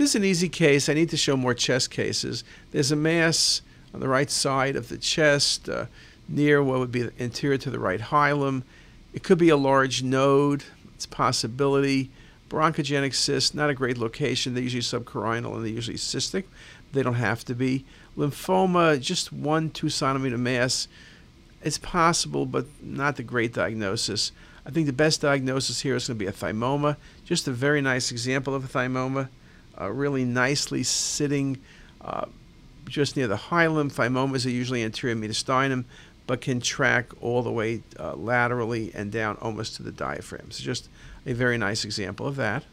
This is an easy case. I need to show more chest cases. There's a mass on the right side of the chest uh, near what would be the anterior to the right hilum. It could be a large node. It's a possibility. Bronchogenic cyst, not a great location. They're usually subcarinal and they're usually cystic. They don't have to be. Lymphoma, just one, two centimeter mass. It's possible, but not the great diagnosis. I think the best diagnosis here is going to be a thymoma. Just a very nice example of a thymoma. Uh, really nicely sitting uh, just near the hilum. Thymomas are usually anterior mediastinum, but can track all the way uh, laterally and down almost to the diaphragm. So just a very nice example of that.